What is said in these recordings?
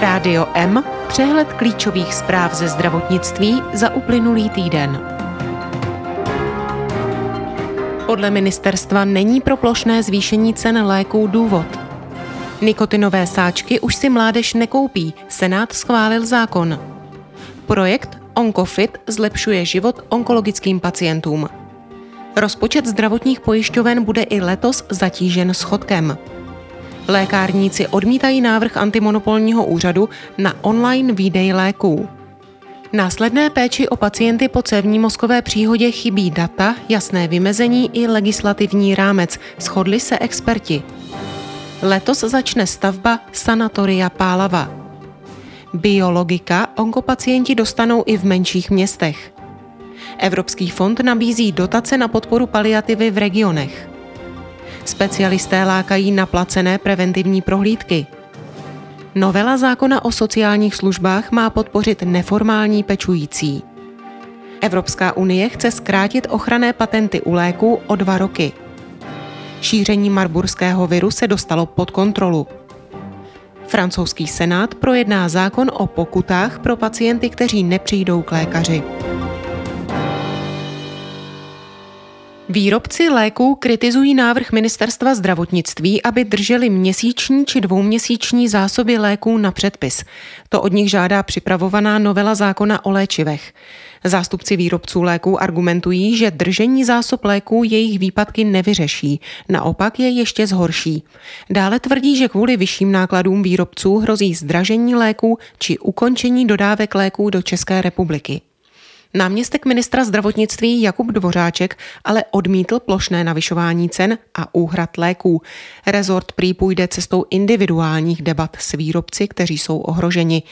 Rádio M, přehled klíčových zpráv ze zdravotnictví za uplynulý týden. Podle ministerstva není pro plošné zvýšení cen léků důvod. Nikotinové sáčky už si mládež nekoupí, Senát schválil zákon. Projekt Onkofit zlepšuje život onkologickým pacientům. Rozpočet zdravotních pojišťoven bude i letos zatížen schodkem. Lékárníci odmítají návrh antimonopolního úřadu na online výdej léků. Následné péči o pacienty po cévní mozkové příhodě chybí data, jasné vymezení i legislativní rámec, shodli se experti. Letos začne stavba Sanatoria Pálava. Biologika onkopacienti dostanou i v menších městech. Evropský fond nabízí dotace na podporu paliativy v regionech. Specialisté lákají na placené preventivní prohlídky. Novela zákona o sociálních službách má podpořit neformální pečující. Evropská unie chce zkrátit ochranné patenty u léků o dva roky. Šíření marburského viru se dostalo pod kontrolu. Francouzský senát projedná zákon o pokutách pro pacienty, kteří nepřijdou k lékaři. Výrobci léků kritizují návrh ministerstva zdravotnictví, aby drželi měsíční či dvouměsíční zásoby léků na předpis. To od nich žádá připravovaná novela zákona o léčivech. Zástupci výrobců léků argumentují, že držení zásob léků jejich výpadky nevyřeší, naopak je ještě zhorší. Dále tvrdí, že kvůli vyšším nákladům výrobců hrozí zdražení léků či ukončení dodávek léků do České republiky. Náměstek ministra zdravotnictví Jakub Dvořáček ale odmítl plošné navyšování cen a úhrad léků. Rezort prý půjde cestou individuálních debat s výrobci, kteří jsou ohroženi.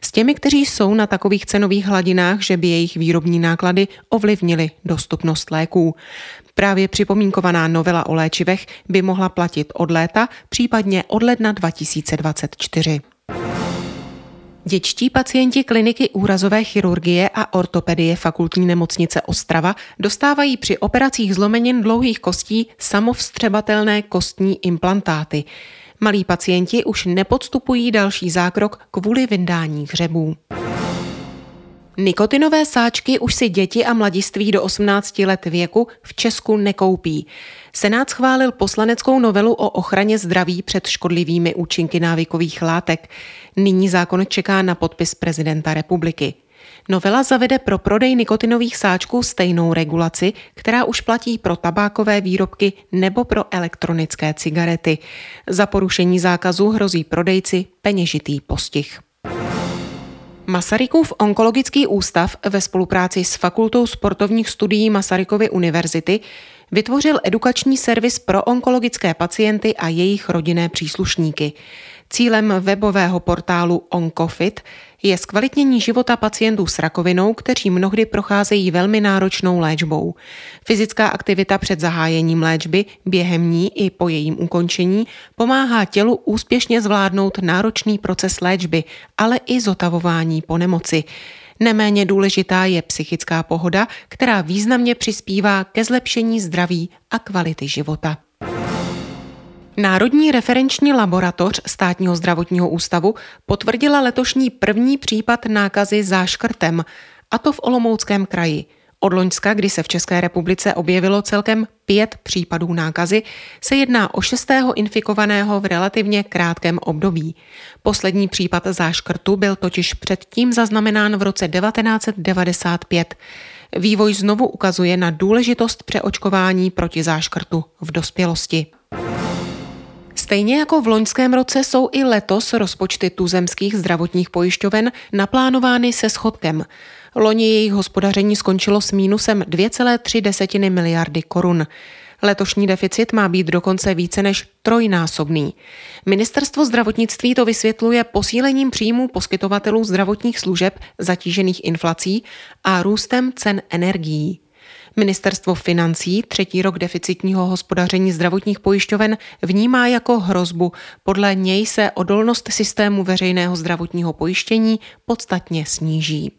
S těmi, kteří jsou na takových cenových hladinách, že by jejich výrobní náklady ovlivnily dostupnost léků. Právě připomínkovaná novela o léčivech by mohla platit od léta, případně od ledna 2024. Děčtí pacienti kliniky úrazové chirurgie a ortopedie fakultní nemocnice Ostrava dostávají při operacích zlomenin dlouhých kostí samovstřebatelné kostní implantáty. Malí pacienti už nepodstupují další zákrok kvůli vyndání hřebů. Nikotinové sáčky už si děti a mladiství do 18 let věku v Česku nekoupí. Senát schválil poslaneckou novelu o ochraně zdraví před škodlivými účinky návykových látek. Nyní zákon čeká na podpis prezidenta republiky. Novela zavede pro prodej nikotinových sáčků stejnou regulaci, která už platí pro tabákové výrobky nebo pro elektronické cigarety. Za porušení zákazu hrozí prodejci peněžitý postih. Masarykův onkologický ústav ve spolupráci s Fakultou sportovních studií Masarykovy univerzity vytvořil edukační servis pro onkologické pacienty a jejich rodinné příslušníky. Cílem webového portálu Onkofit je zkvalitnění života pacientů s rakovinou, kteří mnohdy procházejí velmi náročnou léčbou. Fyzická aktivita před zahájením léčby, během ní i po jejím ukončení pomáhá tělu úspěšně zvládnout náročný proces léčby, ale i zotavování po nemoci. Neméně důležitá je psychická pohoda, která významně přispívá ke zlepšení zdraví a kvality života. Národní referenční laboratoř státního zdravotního ústavu potvrdila letošní první případ nákazy záškrtem, a to v Olomouckém kraji. Od Loňska, kdy se v České republice objevilo celkem pět případů nákazy, se jedná o šestého infikovaného v relativně krátkém období. Poslední případ záškrtu byl totiž předtím zaznamenán v roce 1995. Vývoj znovu ukazuje na důležitost přeočkování proti záškrtu v dospělosti. Stejně jako v loňském roce jsou i letos rozpočty tuzemských zdravotních pojišťoven naplánovány se schodkem. Loni jejich hospodaření skončilo s mínusem 2,3 miliardy korun. Letošní deficit má být dokonce více než trojnásobný. Ministerstvo zdravotnictví to vysvětluje posílením příjmů poskytovatelů zdravotních služeb zatížených inflací a růstem cen energií. Ministerstvo financí třetí rok deficitního hospodaření zdravotních pojišťoven vnímá jako hrozbu. Podle něj se odolnost systému veřejného zdravotního pojištění podstatně sníží.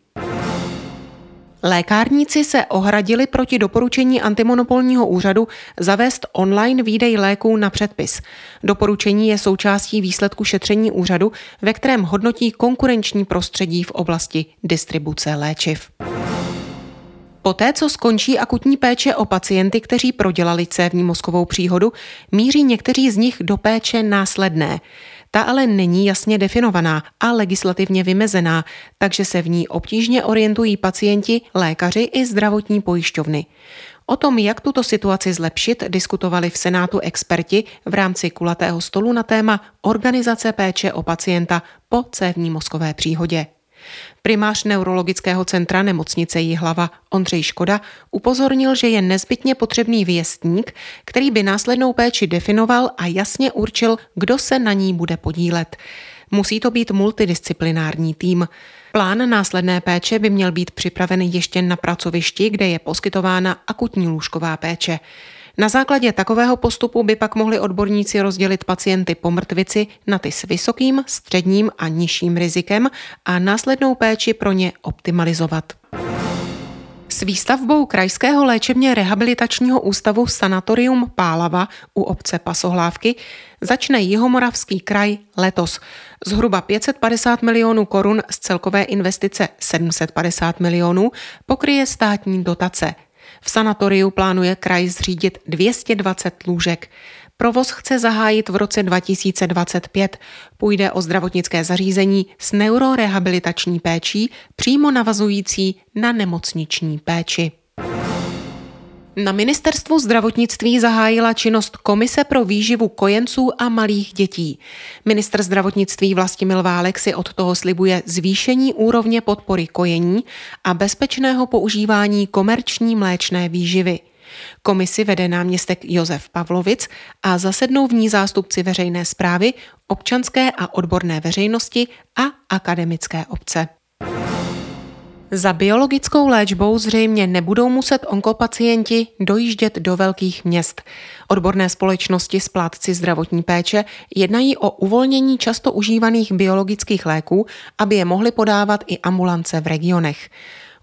Lékárníci se ohradili proti doporučení antimonopolního úřadu zavést online výdej léků na předpis. Doporučení je součástí výsledku šetření úřadu, ve kterém hodnotí konkurenční prostředí v oblasti distribuce léčiv. Poté, co skončí akutní péče o pacienty, kteří prodělali cévní mozkovou příhodu, míří někteří z nich do péče následné. Ta ale není jasně definovaná a legislativně vymezená, takže se v ní obtížně orientují pacienti, lékaři i zdravotní pojišťovny. O tom, jak tuto situaci zlepšit, diskutovali v Senátu experti v rámci kulatého stolu na téma organizace péče o pacienta po cévní mozkové příhodě. Primář neurologického centra nemocnice Jihlava Ondřej Škoda upozornil, že je nezbytně potřebný věstník, který by následnou péči definoval a jasně určil, kdo se na ní bude podílet. Musí to být multidisciplinární tým. Plán následné péče by měl být připraven ještě na pracovišti, kde je poskytována akutní lůžková péče. Na základě takového postupu by pak mohli odborníci rozdělit pacienty po mrtvici na ty s vysokým, středním a nižším rizikem a následnou péči pro ně optimalizovat. S výstavbou Krajského léčebně rehabilitačního ústavu Sanatorium Pálava u obce Pasohlávky začne Jihomoravský kraj letos. Zhruba 550 milionů korun z celkové investice 750 milionů pokryje státní dotace – v sanatoriu plánuje kraj zřídit 220 lůžek. Provoz chce zahájit v roce 2025. Půjde o zdravotnické zařízení s neurorehabilitační péčí, přímo navazující na nemocniční péči. Na ministerstvu zdravotnictví zahájila činnost Komise pro výživu kojenců a malých dětí. Ministr zdravotnictví Vlastimil Válek si od toho slibuje zvýšení úrovně podpory kojení a bezpečného používání komerční mléčné výživy. Komisi vede náměstek Josef Pavlovic a zasednou v ní zástupci veřejné zprávy, občanské a odborné veřejnosti a akademické obce. Za biologickou léčbou zřejmě nebudou muset onkopacienti dojíždět do velkých měst. Odborné společnosti s plátci zdravotní péče jednají o uvolnění často užívaných biologických léků, aby je mohly podávat i ambulance v regionech.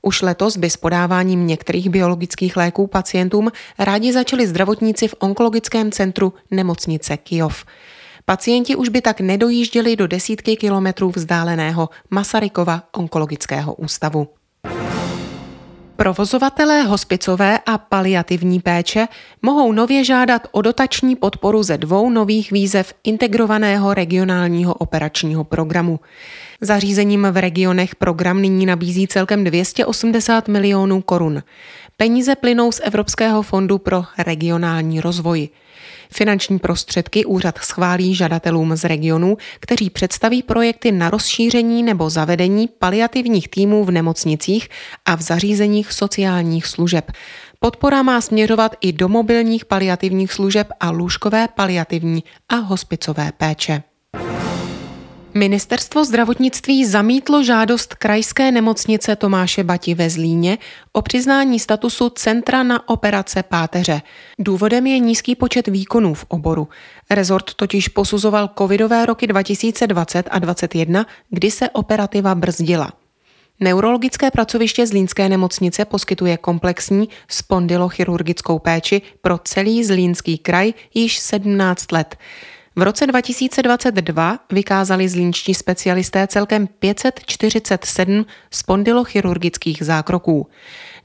Už letos by s podáváním některých biologických léků pacientům rádi začali zdravotníci v onkologickém centru nemocnice Kijov. Pacienti už by tak nedojížděli do desítky kilometrů vzdáleného Masarykova onkologického ústavu. Provozovatelé hospicové a paliativní péče mohou nově žádat o dotační podporu ze dvou nových výzev integrovaného regionálního operačního programu. Zařízením v regionech program nyní nabízí celkem 280 milionů korun. Peníze plynou z Evropského fondu pro regionální rozvoj. Finanční prostředky úřad schválí žadatelům z regionů, kteří představí projekty na rozšíření nebo zavedení paliativních týmů v nemocnicích a v zařízeních sociálních služeb. Podpora má směřovat i do mobilních paliativních služeb a lůžkové paliativní a hospicové péče. Ministerstvo zdravotnictví zamítlo žádost krajské nemocnice Tomáše Bati ve Zlíně o přiznání statusu Centra na operace páteře. Důvodem je nízký počet výkonů v oboru. Rezort totiž posuzoval covidové roky 2020 a 2021, kdy se operativa brzdila. Neurologické pracoviště Zlínské nemocnice poskytuje komplexní spondylochirurgickou péči pro celý Zlínský kraj již 17 let. V roce 2022 vykázali zlínští specialisté celkem 547 spondylochirurgických zákroků.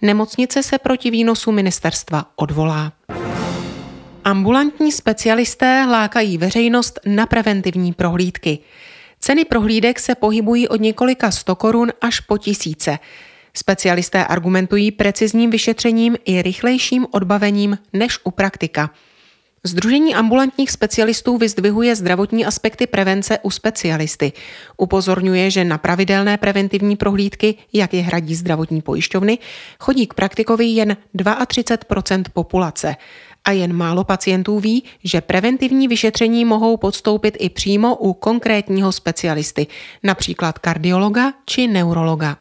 Nemocnice se proti výnosu ministerstva odvolá. Ambulantní specialisté lákají veřejnost na preventivní prohlídky. Ceny prohlídek se pohybují od několika sto korun až po tisíce. Specialisté argumentují precizním vyšetřením i rychlejším odbavením než u praktika. Združení ambulantních specialistů vyzdvihuje zdravotní aspekty prevence u specialisty. Upozorňuje, že na pravidelné preventivní prohlídky, jak je hradí zdravotní pojišťovny, chodí k praktikovi jen 32% populace. A jen málo pacientů ví, že preventivní vyšetření mohou podstoupit i přímo u konkrétního specialisty, například kardiologa či neurologa.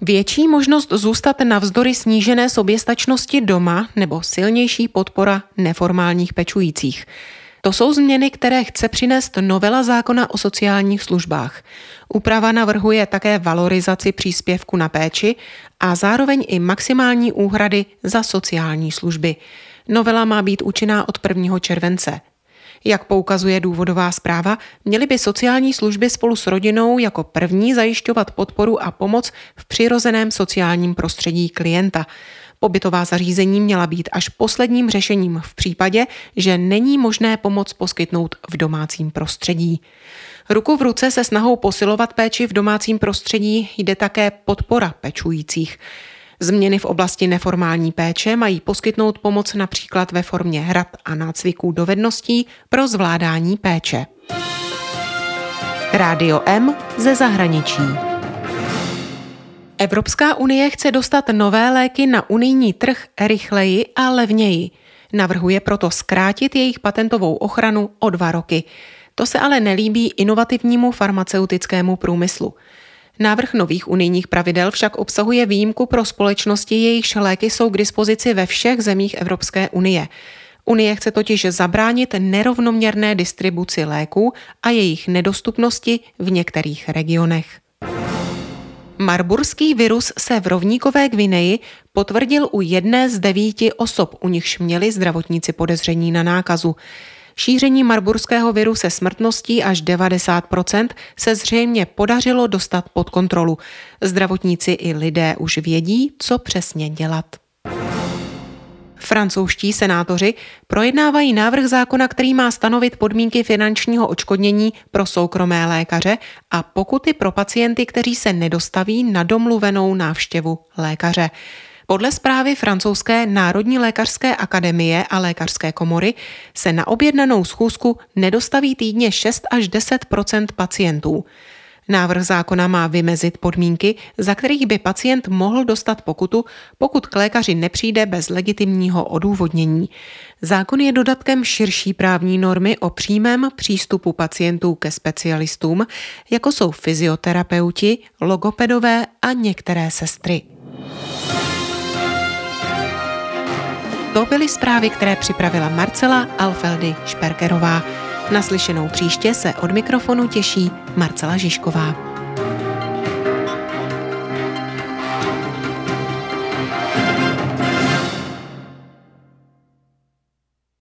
Větší možnost zůstat navzdory snížené soběstačnosti doma nebo silnější podpora neformálních pečujících. To jsou změny, které chce přinést novela zákona o sociálních službách. Úprava navrhuje také valorizaci příspěvku na péči a zároveň i maximální úhrady za sociální služby. Novela má být účinná od 1. července. Jak poukazuje důvodová zpráva, měly by sociální služby spolu s rodinou jako první zajišťovat podporu a pomoc v přirozeném sociálním prostředí klienta. Pobytová zařízení měla být až posledním řešením v případě, že není možné pomoc poskytnout v domácím prostředí. Ruku v ruce se snahou posilovat péči v domácím prostředí jde také podpora pečujících. Změny v oblasti neformální péče mají poskytnout pomoc například ve formě hrad a nácviků dovedností pro zvládání péče. Rádio M ze zahraničí. Evropská unie chce dostat nové léky na unijní trh rychleji a levněji. Navrhuje proto zkrátit jejich patentovou ochranu o dva roky. To se ale nelíbí inovativnímu farmaceutickému průmyslu. Návrh nových unijních pravidel však obsahuje výjimku pro společnosti, jejichž léky jsou k dispozici ve všech zemích Evropské unie. Unie chce totiž zabránit nerovnoměrné distribuci léků a jejich nedostupnosti v některých regionech. Marburský virus se v rovníkové Gvineji potvrdil u jedné z devíti osob, u nichž měli zdravotníci podezření na nákazu. Šíření marburského viru se smrtností až 90% se zřejmě podařilo dostat pod kontrolu. Zdravotníci i lidé už vědí, co přesně dělat. Francouzští senátoři projednávají návrh zákona, který má stanovit podmínky finančního očkodnění pro soukromé lékaře a pokuty pro pacienty, kteří se nedostaví na domluvenou návštěvu lékaře. Podle zprávy francouzské Národní lékařské akademie a lékařské komory se na objednanou schůzku nedostaví týdně 6 až 10% pacientů. Návrh zákona má vymezit podmínky, za kterých by pacient mohl dostat pokutu, pokud k lékaři nepřijde bez legitimního odůvodnění. Zákon je dodatkem širší právní normy o přímém přístupu pacientů ke specialistům, jako jsou fyzioterapeuti, logopedové a některé sestry. To byly zprávy, které připravila Marcela Alfeldy Šperkerová. Naslyšenou příště se od mikrofonu těší Marcela Žižková.